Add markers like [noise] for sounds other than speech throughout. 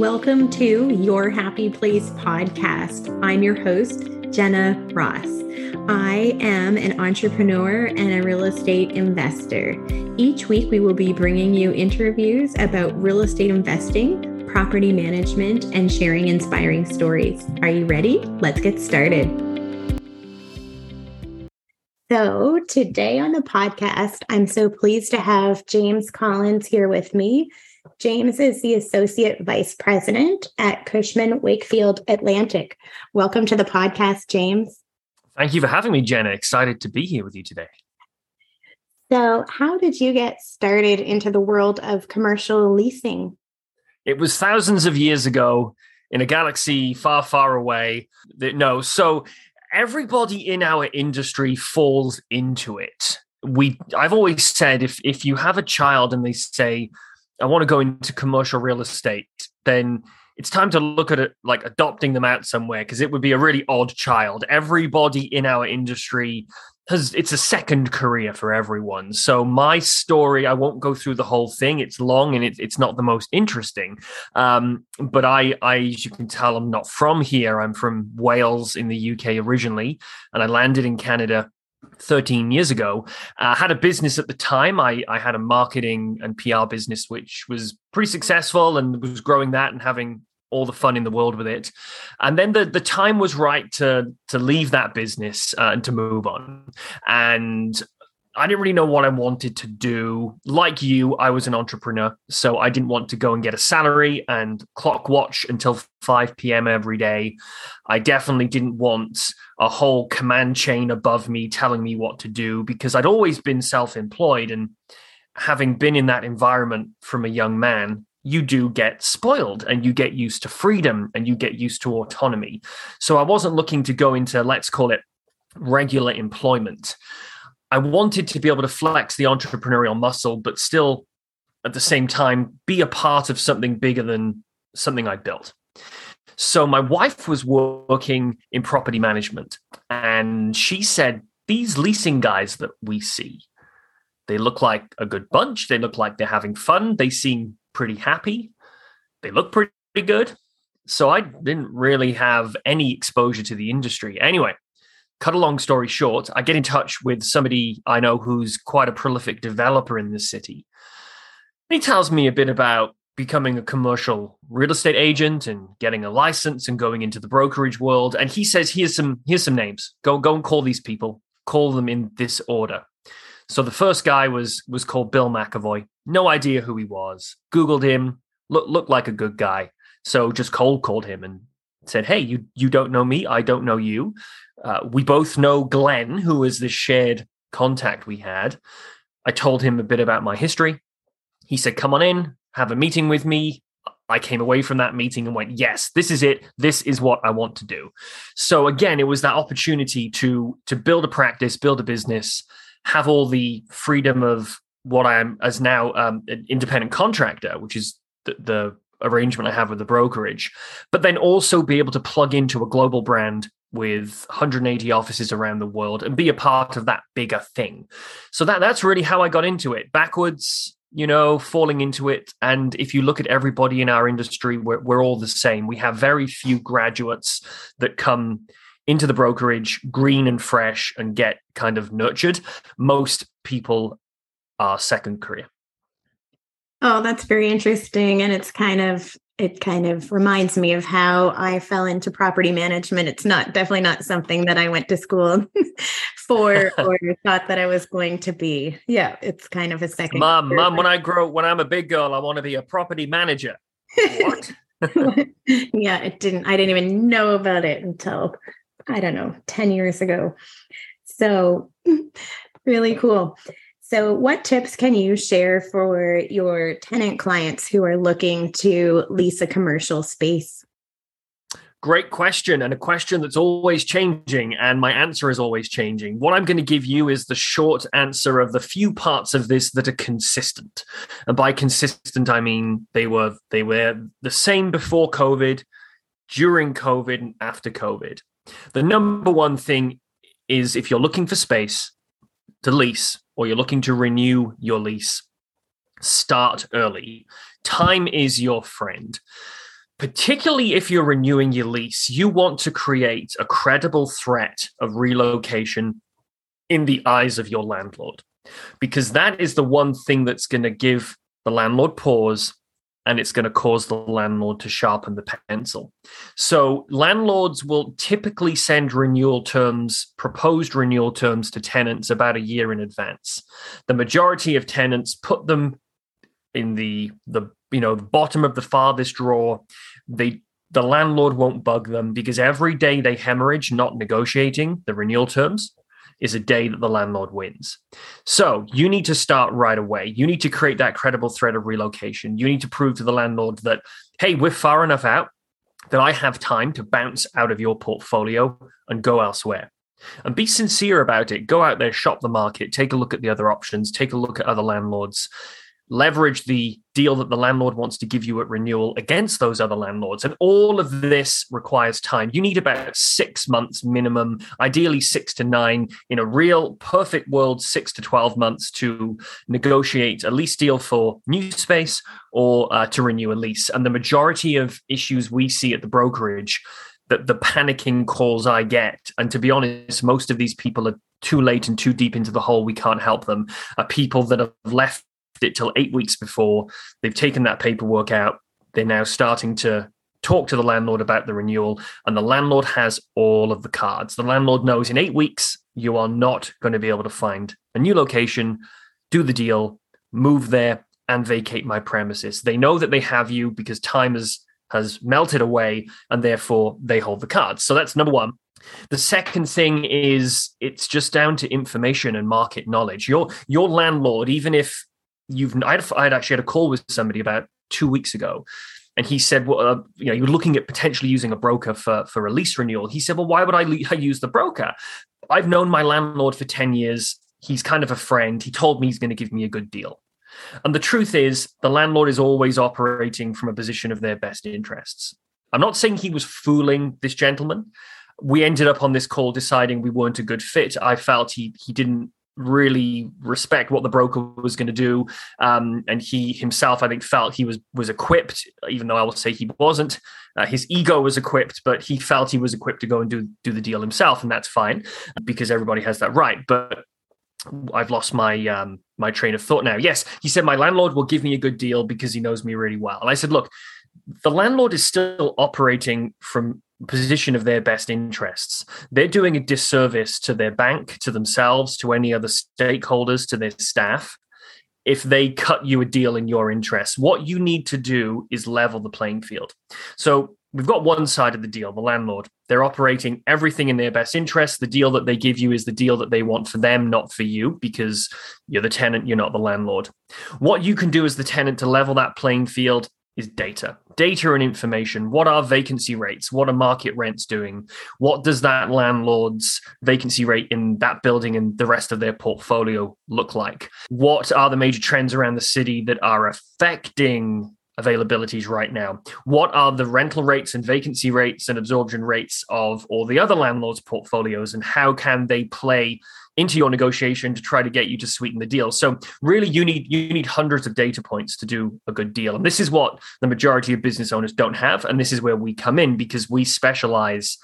Welcome to Your Happy Place podcast. I'm your host, Jenna Ross. I am an entrepreneur and a real estate investor. Each week, we will be bringing you interviews about real estate investing, property management, and sharing inspiring stories. Are you ready? Let's get started. So, today on the podcast, I'm so pleased to have James Collins here with me. James is the Associate Vice President at Cushman Wakefield Atlantic. Welcome to the podcast, James. Thank you for having me, Jenna. Excited to be here with you today. So, how did you get started into the world of commercial leasing? It was thousands of years ago in a galaxy far, far away. No, so everybody in our industry falls into it. We, I've always said, if if you have a child and they say, I want to go into commercial real estate, then it's time to look at it like adopting them out somewhere because it would be a really odd child. Everybody in our industry has it's a second career for everyone. So my story, I won't go through the whole thing. It's long and it, it's not the most interesting. Um, but I, I, as you can tell, I'm not from here. I'm from Wales in the UK originally, and I landed in Canada 13 years ago. I uh, had a business at the time. I, I had a marketing and PR business, which was pretty successful and was growing that and having all the fun in the world with it. And then the, the time was right to, to leave that business uh, and to move on. And I didn't really know what I wanted to do. Like you, I was an entrepreneur, so I didn't want to go and get a salary and clock watch until 5 p.m. every day. I definitely didn't want a whole command chain above me telling me what to do because I'd always been self employed. And having been in that environment from a young man, you do get spoiled and you get used to freedom and you get used to autonomy. So I wasn't looking to go into, let's call it regular employment. I wanted to be able to flex the entrepreneurial muscle, but still at the same time be a part of something bigger than something I built. So my wife was working in property management and she said, These leasing guys that we see, they look like a good bunch. They look like they're having fun. They seem pretty happy. They look pretty good. So I didn't really have any exposure to the industry. Anyway, cut a long story short, I get in touch with somebody I know who's quite a prolific developer in this city. He tells me a bit about becoming a commercial real estate agent and getting a license and going into the brokerage world. And he says, here's some here's some names. Go go and call these people. Call them in this order. So the first guy was was called Bill McAvoy. No idea who he was. Googled him. Look looked like a good guy. So just cold called him and said, "Hey, you you don't know me. I don't know you. Uh, we both know Glenn, who was the shared contact we had. I told him a bit about my history. He said, Come on in, have a meeting with me. I came away from that meeting and went, Yes, this is it. This is what I want to do. So again, it was that opportunity to to build a practice, build a business, have all the freedom of what I am as now um, an independent contractor, which is the, the arrangement I have with the brokerage, but then also be able to plug into a global brand with 180 offices around the world and be a part of that bigger thing. So that that's really how I got into it. Backwards, you know, falling into it. And if you look at everybody in our industry, we're, we're all the same. We have very few graduates that come into the brokerage green and fresh and get kind of nurtured. Most people are second career. Oh, that's very interesting. And it's kind of it kind of reminds me of how I fell into property management. It's not definitely not something that I went to school [laughs] for [laughs] or thought that I was going to be. Yeah, it's kind of a second. Mom, mom, when I grow, when I'm a big girl, I want to be a property manager. What? [laughs] yeah, it didn't. I didn't even know about it until I don't know, ten years ago. So, really cool. So, what tips can you share for your tenant clients who are looking to lease a commercial space? Great question, and a question that's always changing, and my answer is always changing. What I'm going to give you is the short answer of the few parts of this that are consistent. And by consistent, I mean they were they were the same before COVID, during COVID, and after COVID. The number one thing is if you're looking for space to lease, or you're looking to renew your lease, start early. Time is your friend. particularly if you're renewing your lease, you want to create a credible threat of relocation in the eyes of your landlord, because that is the one thing that's going to give the landlord pause and it's going to cause the landlord to sharpen the pencil. So, landlords will typically send renewal terms, proposed renewal terms to tenants about a year in advance. The majority of tenants put them in the the you know the bottom of the farthest drawer. They the landlord won't bug them because every day they hemorrhage not negotiating the renewal terms is a day that the landlord wins. So you need to start right away. You need to create that credible threat of relocation. You need to prove to the landlord that, hey, we're far enough out that I have time to bounce out of your portfolio and go elsewhere. And be sincere about it. Go out there, shop the market, take a look at the other options, take a look at other landlords, leverage the deal that the landlord wants to give you at renewal against those other landlords. And all of this requires time. You need about six months minimum, ideally six to nine, in a real perfect world, six to 12 months to negotiate a lease deal for new space or uh, to renew a lease. And the majority of issues we see at the brokerage that the panicking calls I get, and to be honest, most of these people are too late and too deep into the hole. We can't help them. Are people that have left it till eight weeks before. They've taken that paperwork out. They're now starting to talk to the landlord about the renewal, and the landlord has all of the cards. The landlord knows in eight weeks you are not going to be able to find a new location, do the deal, move there, and vacate my premises. They know that they have you because time has has melted away, and therefore they hold the cards. So that's number one. The second thing is it's just down to information and market knowledge. Your your landlord, even if you've I'd, I'd actually had a call with somebody about two weeks ago and he said, "Well, uh, you know, you're looking at potentially using a broker for for a lease renewal." He said, "Well, why would I, le- [laughs] use the broker? I've known my landlord for ten years. He's kind of a friend. He told me he's going to give me a good deal." And the truth is, the landlord is always operating from a position of their best interests. I'm not saying he was fooling this gentleman. We ended up on this call deciding we weren't a good fit. I felt he he didn't really respect what the broker was going to do. Um, and he himself, I think, felt he was was equipped, even though I will say he wasn't. Uh, his ego was equipped, but he felt he was equipped to go and do do the deal himself, and that's fine because everybody has that right. But I've lost my um, my train of thought now. Yes, he said my landlord will give me a good deal because he knows me really well, and I said, look, the landlord is still operating from position of their best interests. They're doing a disservice to their bank, to themselves, to any other stakeholders, to their staff. If they cut you a deal in your interest, what you need to do is level the playing field. So we've got one side of the deal, the landlord. They're operating everything in their best interest. The deal that they give you is the deal that they want for them, not for you, because you're the tenant, you're not the landlord. What you can do as the tenant to level that playing field is data. Data and information. What are vacancy rates? What are market rents doing? What does that landlord's vacancy rate in that building and the rest of their portfolio look like? What are the major trends around the city that are affecting availabilities right now? What are the rental rates and vacancy rates and absorption rates of all the other landlords' portfolios, and how can they play into your negotiation to try to get you to sweeten the deal. So really you need you need hundreds of data points to do a good deal. And this is what the majority of business owners don't have and this is where we come in because we specialize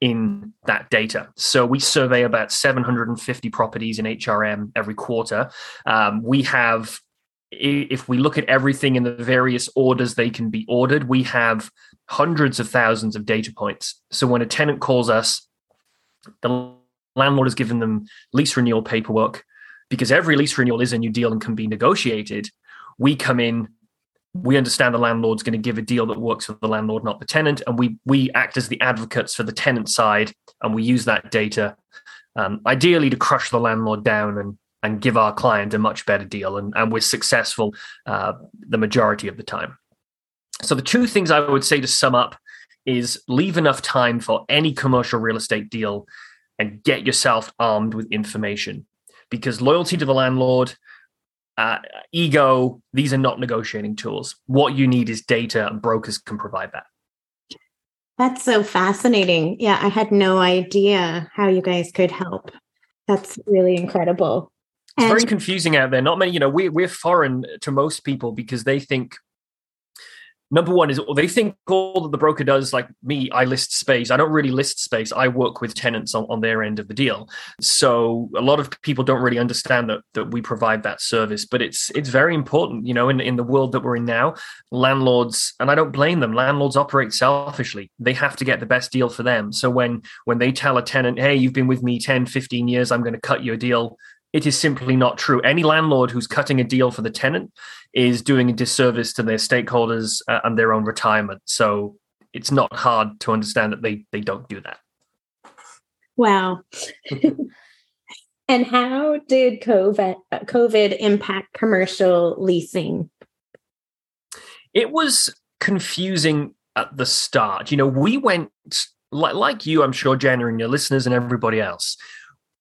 in that data. So we survey about 750 properties in HRM every quarter. Um, we have if we look at everything in the various orders they can be ordered, we have hundreds of thousands of data points. So when a tenant calls us, the landlord has given them lease renewal paperwork because every lease renewal is a new deal and can be negotiated. We come in, we understand the landlord's going to give a deal that works for the landlord, not the tenant, and we we act as the advocates for the tenant side, and we use that data, um, ideally to crush the landlord down and and give our client a much better deal, and and we're successful uh, the majority of the time. So the two things I would say to sum up is leave enough time for any commercial real estate deal and get yourself armed with information. Because loyalty to the landlord uh, ego these are not negotiating tools. What you need is data and brokers can provide that. That's so fascinating. Yeah i had no idea how you guys could help. That's really incredible. It's and- very confusing out there. Not many you know we, we're foreign to most people because they think number one is they think all that the broker does like me i list space. I don't really list space. I work with tenants on, on their end of the deal. So a lot of people don't really understand that that we provide that service but it's it's very important you know in, in the world that we're in now. Landlords and i don't blame them landlords operate selfishly. They have to get the best deal for them. So when when they tell a tenant hey you've been with me 10 15 years i'm going to cut you a deal it is simply not true. Any landlord who's cutting a deal for the tenant is doing a disservice to their stakeholders uh, and their own retirement. So it's not hard to understand that they they don't do that. Wow. [laughs] and how did COVID COVID impact commercial leasing? It was confusing at the start. You know, we went like, like you, I'm sure, Jenna, and your listeners and everybody else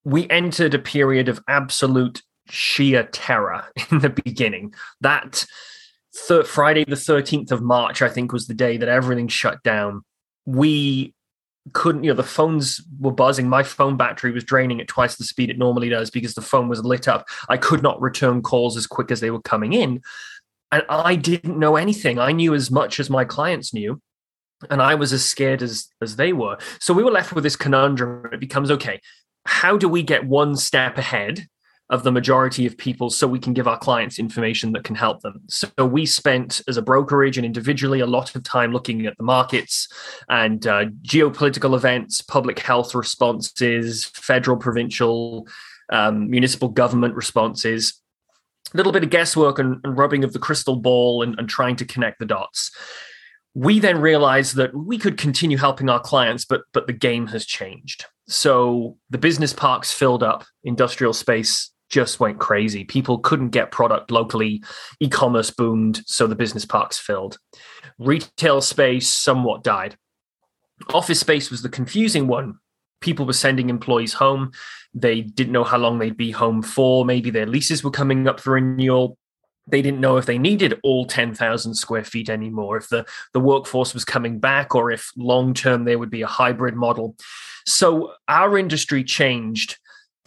we entered a period of absolute sheer terror [laughs] in the beginning. That th- Friday, the 13th of March, I think, was the day that everything shut down. We couldn't, you know, the phones were buzzing. My phone battery was draining at twice the speed it normally does because the phone was lit up. I could not return calls as quick as they were coming in. And I didn't know anything. I knew as much as my clients knew and I was as scared as as they were. So we were left with this conundrum. It becomes okay how do we get one step ahead of the majority of people so we can give our clients information that can help them. So we spent as a brokerage and individually a lot of time looking at the markets and uh, geopolitical events, public health responses, federal, provincial, um, municipal government responses. A little bit of guesswork and, and rubbing of the crystal ball and, and trying to connect the dots we then realized that we could continue helping our clients but but the game has changed so the business parks filled up, industrial space just went crazy. People couldn't get product locally. E commerce boomed, so the business parks filled. Retail space somewhat died. Office space was the confusing one. People were sending employees home. They didn't know how long they'd be home for. Maybe their leases were coming up for renewal they didn't know if they needed all 10,000 square feet anymore, if the, the workforce was coming back, or if long term there would be a hybrid model. So our industry changed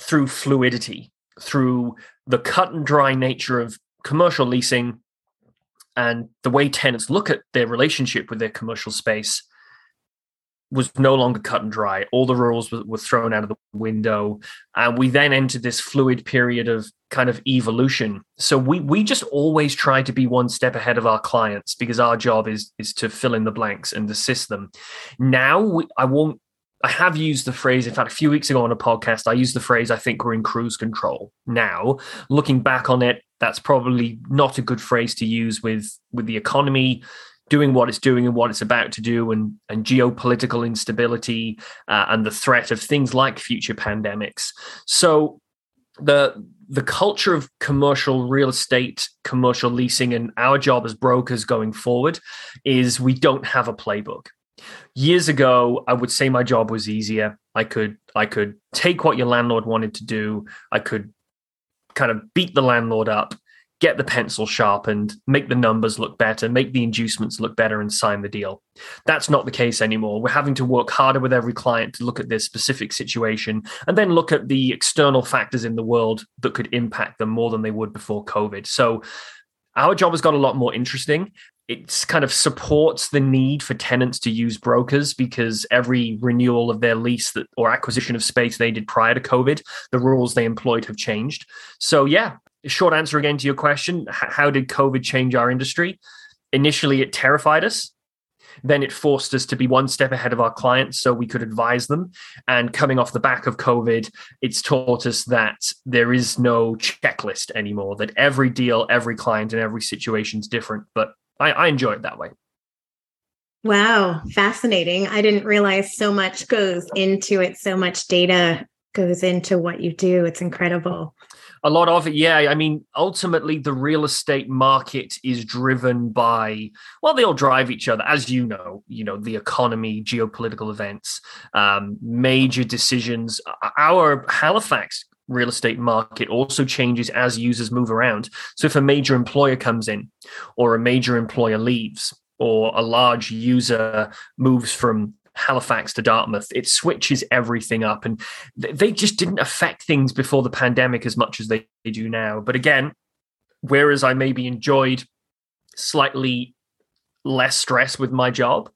through fluidity, through the cut and dry nature of commercial leasing and the way tenants look at their relationship with their commercial space was no longer cut and dry. All the rules were, were, thrown out of the window, and we then entered this fluid period of kind of evolution. So we we just always try to be one step ahead of our clients because our job is is to fill in the blanks and assist them. Now we, I won't I have used the phrase, in fact, a few weeks ago on a podcast, I used the phrase, I think we're in cruise control. Now, looking back on it, that's probably not a good phrase to use with, with the economy doing what it's doing and what it's about to do, and, and geopolitical instability uh, and the threat of things like future pandemics. So, the the culture of commercial real estate, commercial leasing, and our job as brokers going forward is we don't have a playbook. Years ago i would say my job was easier. I could i could take what your landlord wanted to do. I could kind of beat the landlord up get the pencil sharpened make the numbers look better make the inducements look better and sign the deal. That's not the case anymore. We're having to work harder with every client to look at their specific situation and then look at the external factors in the world that could impact them more than they would before covid. So our job has got a lot more interesting. It kind of supports the need for tenants to use brokers because every renewal of their lease that or acquisition of space they did prior to COVID, the rules they employed have changed. So yeah, short answer again to your question: How did COVID change our industry? Initially, it terrified us. Then it forced us to be one step ahead of our clients so we could advise them. And coming off the back of COVID, it's taught us that there is no checklist anymore, that every deal, every client, and every situation is different. But I, I enjoy it that way. Wow, fascinating. I didn't realize so much goes into it, so much data goes into what you do. It's incredible. A lot of it, yeah. I mean, ultimately, the real estate market is driven by, well, they all drive each other, as you know, you know, the economy, geopolitical events, um, major decisions. Our Halifax real estate market also changes as users move around. So if a major employer comes in or a major employer leaves or a large user moves from Halifax to Dartmouth, it switches everything up. And they just didn't affect things before the pandemic as much as they do now. But again, whereas I maybe enjoyed slightly less stress with my job.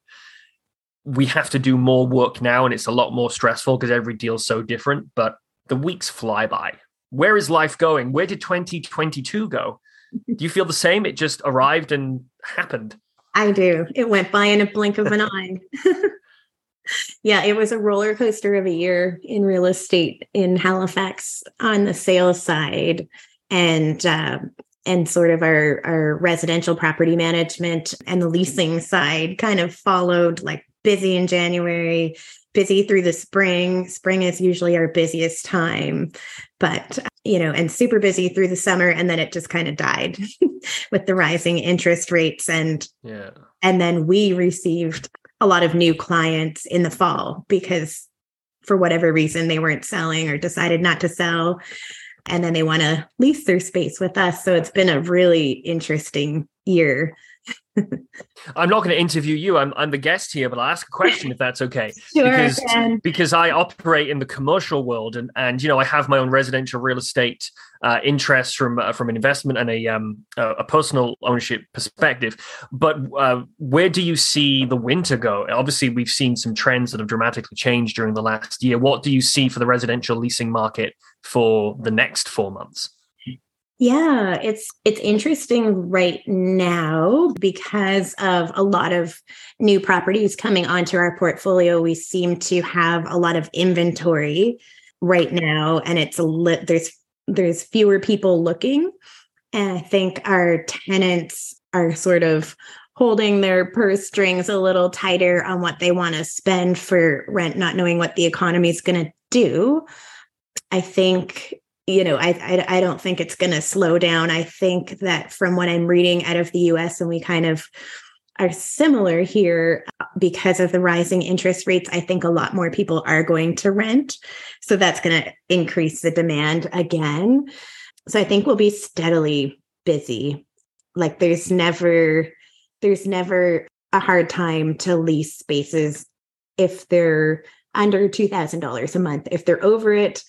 We have to do more work now, and it's a lot more stressful because every deal's so different. But the weeks fly by. Where is life going? Where did 2022 go? [laughs] Do you feel the same? It just arrived and happened. I do. It went by in a blink of an eye. [laughs] yeah, it was a roller coaster of a year in real estate in Halifax on the sales side, and uh, and sort of our our residential property management and the leasing side kind of followed like busy in January, busy through the spring. Spring is usually our busiest time, but you know, and super busy through the summer and then it just kind of died [laughs] with the rising interest rates and yeah. And then we received a lot of new clients in the fall because for whatever reason they weren't selling or decided not to sell and then they want to lease their space with us. So it's been a really interesting year I'm not going to interview you. I'm, I'm the guest here, but I'll ask a question if that's okay. [laughs] Sure, because because I operate in the commercial world, and and you know I have my own residential real estate uh, interests from uh, from an investment and a um a, personal ownership perspective. But uh, where do you see the winter go? Obviously, we've seen some trends that have dramatically changed during the last year. What do you see for the residential leasing market for the next four months? Yeah, it's it's interesting right now because of a lot of new properties coming onto our portfolio. We seem to have a lot of inventory right now, and it's a lit. There's there's fewer people looking, and I think our tenants are sort of holding their purse strings a little tighter on what they want to spend for rent, not knowing what the economy is going to do. I think you know, I, I, I don't think it's going to slow down. I think that from what I'm reading out of the U.S. and we kind of are similar here because of the rising interest rates. I think a lot more people are going to rent, so that's going to increase the demand again. So I think we'll be steadily busy. Like there's never there's never a hard time to lease spaces if they're under $2000 a month if they're over it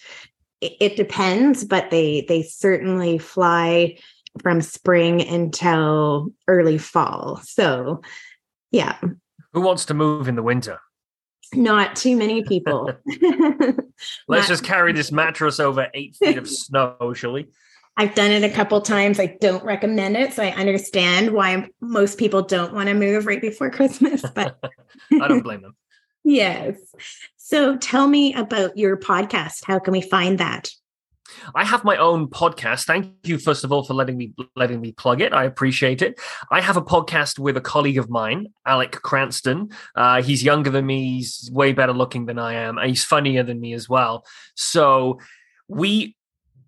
it depends, but they they certainly fly from spring until early fall. So, yeah. Who wants to move in the winter? Not too many people. [laughs] [laughs] Let's just carry this [laughs] mattress over eight feet of snow, shall we? I've done it a couple times. I don't recommend it, so I understand why most people don't want to move right before Christmas. But I don't blame them. Yes. So tell me about your podcast. How can we find that? I have my own podcast. Thank you, first of all, for letting me letting me plug it. I appreciate it. I have a podcast with a colleague of mine, Alec Cranston. Uh, he's younger than me. He's way better looking than I am. He's funnier than me as well. So we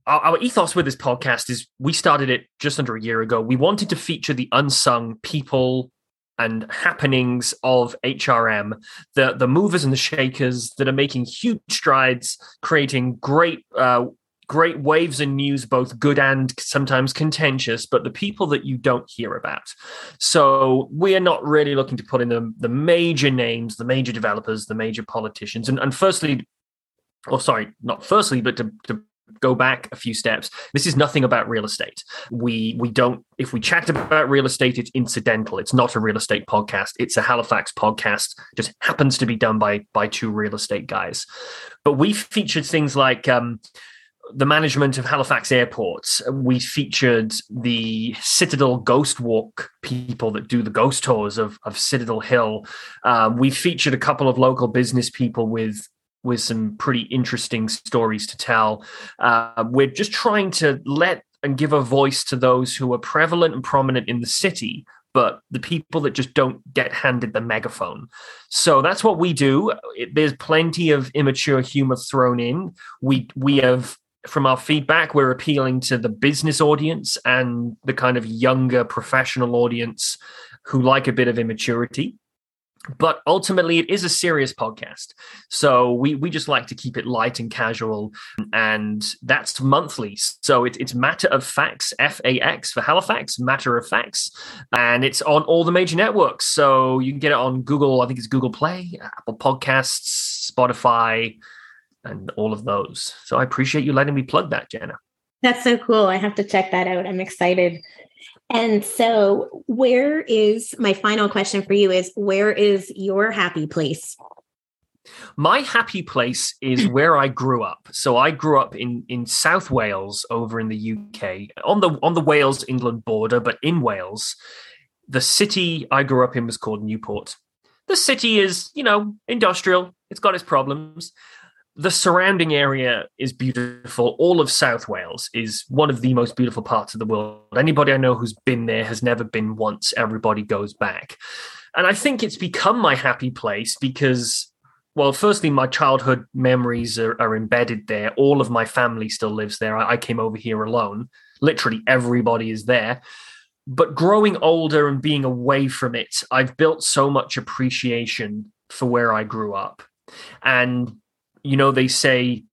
our, our ethos with this podcast is we started it just under a year ago. We wanted to feature the unsung people, and happenings of HRM, the the movers and the shakers that are making huge strides, creating great uh, great waves and news, both good and sometimes contentious, but the people that you don't hear about. So we are not really looking to put in the, the major names, the major developers, the major politicians. And, and firstly, or sorry, not firstly, but to, to go back a few steps. This is nothing about real estate. We we don't if we chat about real estate it's incidental. It's not a real estate podcast. It's a halifax podcast. Just happens to be done by by two real estate guys. But we featured things like um, the management of Halifax airports. We featured the Citadel Ghost Walk people that do the ghost tours of, of Citadel Hill. Um, we featured a couple of local business people with with some pretty interesting stories to tell. Uh, we're just trying to let and give a voice to those who are prevalent and prominent in the city, but the people that just don't get handed the megaphone. So that's what we do. It, there's plenty of immature humor thrown in. We we have from our feedback, we're appealing to the business audience and the kind of younger professional audience who like a bit of immaturity but ultimately it is a serious podcast. So we we just like to keep it light and casual and that's monthly. So it, it's matter of fax f-a-x for halifax matter of fax and it's on all the major networks. So you can get it on google i think it's google play apple podcasts spotify and all of those. So i appreciate you letting me plug that jenna That's so cool. I have to check that out. I'm excited. And so, where is my final question for you is where is your happy place? My happy place is [clears throat] where I grew up. So I grew up in in South Wales over in the UK on the on the Wales England border, but in Wales. The city I grew up in was called Newport. The city is, you know, industrial. It's got its problems. The surrounding area is beautiful. All of South Wales is one of the most beautiful parts of the world. Anybody I know who's been there has never been once. Everybody goes back. And I think it's become my happy place because well, firstly, my childhood memories are, are, embedded there. All of my family still lives there. I, I, came over here alone. Literally, everybody is there. But growing older and being away from it, I've built so much appreciation for where I grew up. And, you know, they say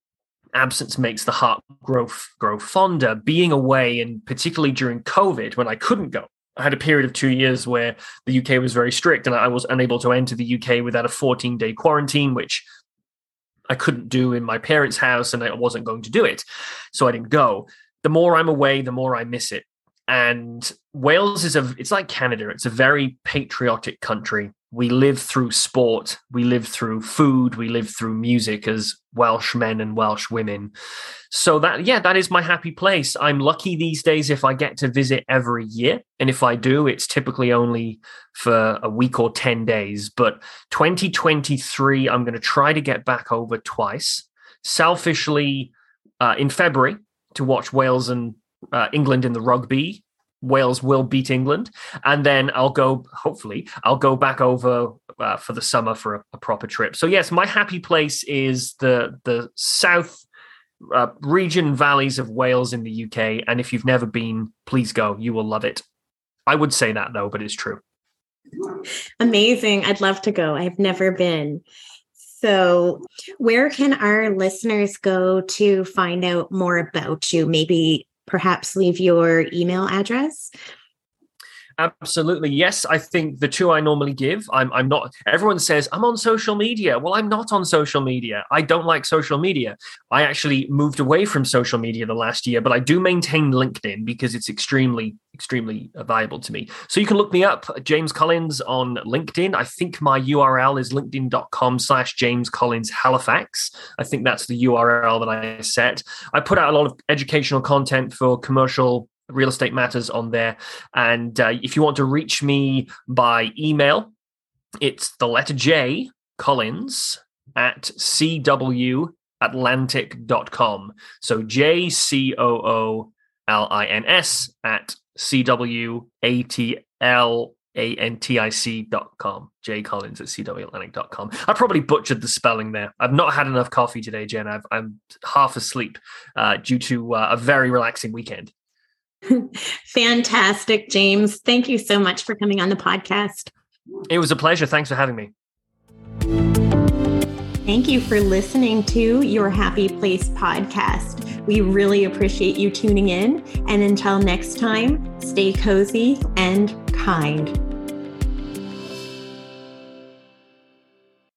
absence makes the heart grow, grow fonder. Being away, and particularly during COVID when I couldn't go, I had a period of two years where the UK was very strict and I was unable to enter the UK without a 14 day quarantine, which I couldn't do in my parents' house and I wasn't going to do it. So I didn't go. The more I'm away, the more I miss it. And Wales is a, it's like Canada, it's a very patriotic country we live through sport, we live through food, we live through music as Welsh men and Welsh women. So that yeah, that is my happy place. I'm lucky these days if I get to visit every year, and if I do, it's typically only for a week or 10 days, but 2023 I'm going to try to get back over twice. Selfishly uh, in February to watch Wales and uh, England in the rugby Wales will beat England, and then I'll go. Hopefully, I'll go back over uh, for the summer for a, a, proper trip. So yes, my happy place is the the south uh, region valleys of Wales in the UK. And if you've never been, please go. You will love it. I would say that though, but it's true. Amazing! I'd love to go. I've never been. So, where can our listeners go to find out more about you? Maybe perhaps leave your email address? Absolutely. Yes, I think the two I normally give, I'm I'm not everyone says I'm on social media. Well, I'm not on social media. I don't like social media. I actually moved away from social media the last year, but I do maintain LinkedIn because it's extremely extremely uh, valuable to me. So you can look me up, James Collins on LinkedIn. I think my URL is linkedin.com slash James Collins Halifax. I think that's the URL that I set. I put out a lot of educational content for commercial real estate matters on there. And uh, if you want to reach me by email, it's the letter J Collins at cwatlantic.com. So J C O O L I N S at C W A T L A N T I C dot com. J Collins at CW dot com. I probably butchered the spelling there. I've not had enough coffee today, Jen. i am half asleep uh, due to uh, a very relaxing weekend. Fantastic, James. Thank you so much for coming on the podcast. It was a pleasure. Thanks for having me. Thank you for listening to your Happy Place podcast. We really appreciate you tuning in. And until next time, stay cozy and kind.